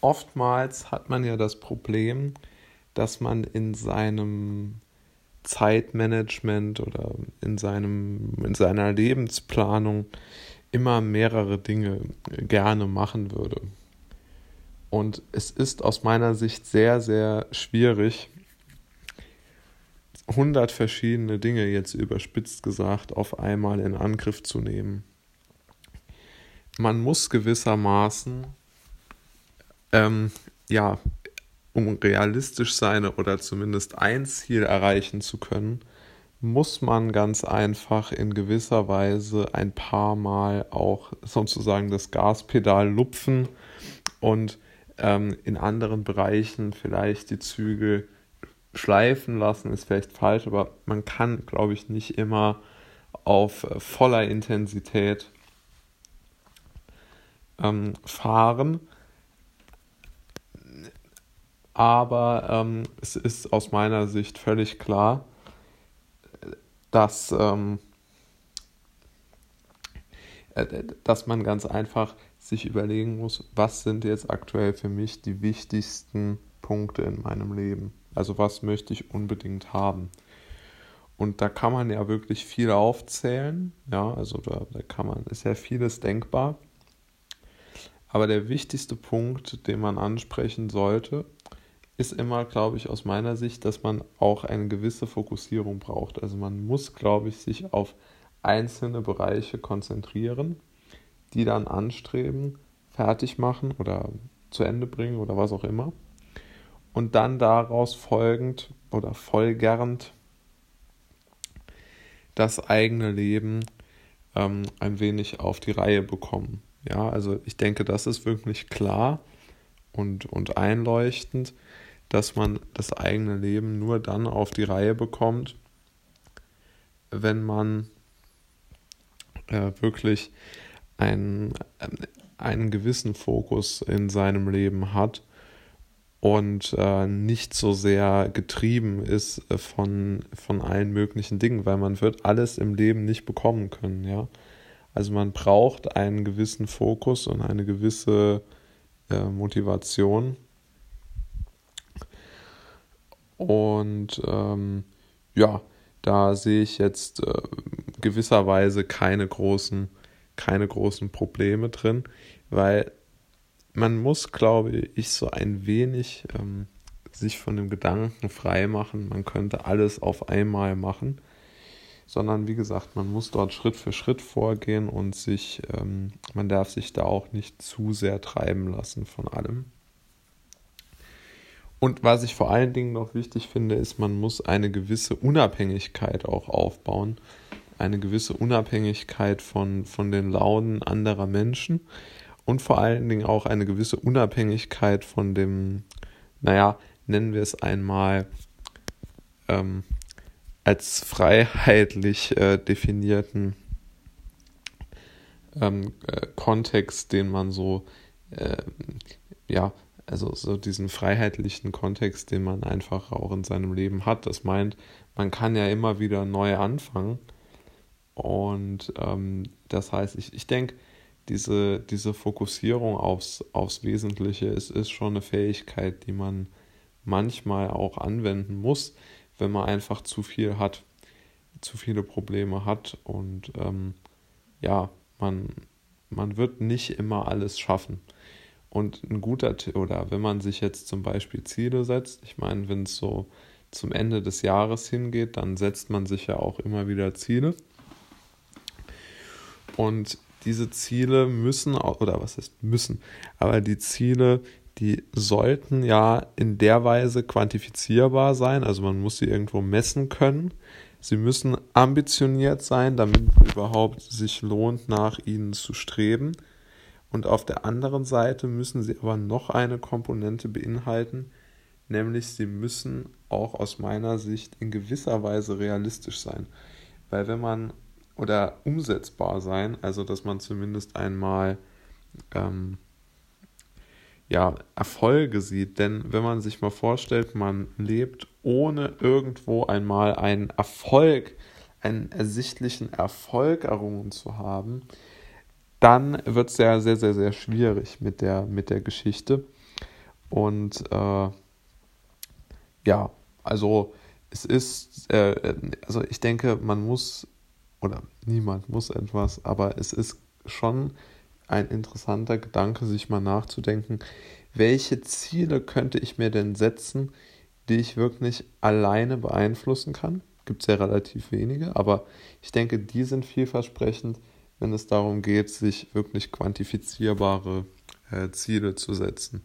oftmals hat man ja das Problem, dass man in seinem Zeitmanagement oder in, seinem, in seiner Lebensplanung immer mehrere Dinge gerne machen würde. Und es ist aus meiner Sicht sehr, sehr schwierig, 100 verschiedene Dinge jetzt überspitzt gesagt auf einmal in Angriff zu nehmen. Man muss gewissermaßen, ähm, ja, um realistisch sein oder zumindest ein Ziel erreichen zu können, muss man ganz einfach in gewisser Weise ein paar Mal auch sozusagen das Gaspedal lupfen und ähm, in anderen Bereichen vielleicht die Zügel schleifen lassen, ist vielleicht falsch, aber man kann, glaube ich, nicht immer auf äh, voller Intensität ähm, fahren. Aber ähm, es ist aus meiner Sicht völlig klar, dass, ähm, äh, dass man ganz einfach sich überlegen muss, was sind jetzt aktuell für mich die wichtigsten Punkte in meinem Leben. Also was möchte ich unbedingt haben. Und da kann man ja wirklich viel aufzählen. Ja, also da, da kann man, ist ja vieles denkbar. Aber der wichtigste Punkt, den man ansprechen sollte, ist immer, glaube ich, aus meiner Sicht, dass man auch eine gewisse Fokussierung braucht. Also man muss, glaube ich, sich auf einzelne Bereiche konzentrieren, die dann anstreben, fertig machen oder zu Ende bringen oder was auch immer. Und dann daraus folgend oder folgernd das eigene Leben ähm, ein wenig auf die Reihe bekommen. Ja, also ich denke, das ist wirklich klar und, und einleuchtend dass man das eigene Leben nur dann auf die Reihe bekommt, wenn man äh, wirklich einen, einen gewissen Fokus in seinem Leben hat und äh, nicht so sehr getrieben ist äh, von, von allen möglichen Dingen, weil man wird alles im Leben nicht bekommen können, ja. Also man braucht einen gewissen Fokus und eine gewisse äh, Motivation, und ähm, ja, da sehe ich jetzt äh, gewisserweise keine großen, keine großen Probleme drin, weil man muss, glaube ich, so ein wenig ähm, sich von dem Gedanken frei machen, man könnte alles auf einmal machen, sondern wie gesagt, man muss dort Schritt für Schritt vorgehen und sich, ähm, man darf sich da auch nicht zu sehr treiben lassen von allem. Und was ich vor allen Dingen noch wichtig finde, ist, man muss eine gewisse Unabhängigkeit auch aufbauen. Eine gewisse Unabhängigkeit von, von den Launen anderer Menschen und vor allen Dingen auch eine gewisse Unabhängigkeit von dem, naja, nennen wir es einmal ähm, als freiheitlich äh, definierten ähm, äh, Kontext, den man so äh, ja also so diesen freiheitlichen Kontext, den man einfach auch in seinem Leben hat. Das meint, man kann ja immer wieder neu anfangen. Und ähm, das heißt, ich, ich denke, diese, diese Fokussierung aufs, aufs Wesentliche ist, ist schon eine Fähigkeit, die man manchmal auch anwenden muss, wenn man einfach zu viel hat, zu viele Probleme hat und ähm, ja, man, man wird nicht immer alles schaffen. Und ein guter, oder wenn man sich jetzt zum Beispiel Ziele setzt, ich meine, wenn es so zum Ende des Jahres hingeht, dann setzt man sich ja auch immer wieder Ziele. Und diese Ziele müssen, oder was heißt müssen, aber die Ziele, die sollten ja in der Weise quantifizierbar sein, also man muss sie irgendwo messen können. Sie müssen ambitioniert sein, damit es überhaupt sich lohnt, nach ihnen zu streben. Und auf der anderen Seite müssen sie aber noch eine Komponente beinhalten, nämlich sie müssen auch aus meiner Sicht in gewisser Weise realistisch sein. Weil wenn man, oder umsetzbar sein, also dass man zumindest einmal ähm, ja, Erfolge sieht. Denn wenn man sich mal vorstellt, man lebt ohne irgendwo einmal einen Erfolg, einen ersichtlichen Erfolg errungen zu haben, dann wird es ja sehr, sehr, sehr schwierig mit der, mit der Geschichte. Und äh, ja, also es ist, äh, also ich denke, man muss, oder niemand muss etwas, aber es ist schon ein interessanter Gedanke, sich mal nachzudenken, welche Ziele könnte ich mir denn setzen, die ich wirklich alleine beeinflussen kann. Gibt es ja relativ wenige, aber ich denke, die sind vielversprechend, wenn es darum geht, sich wirklich quantifizierbare äh, Ziele zu setzen.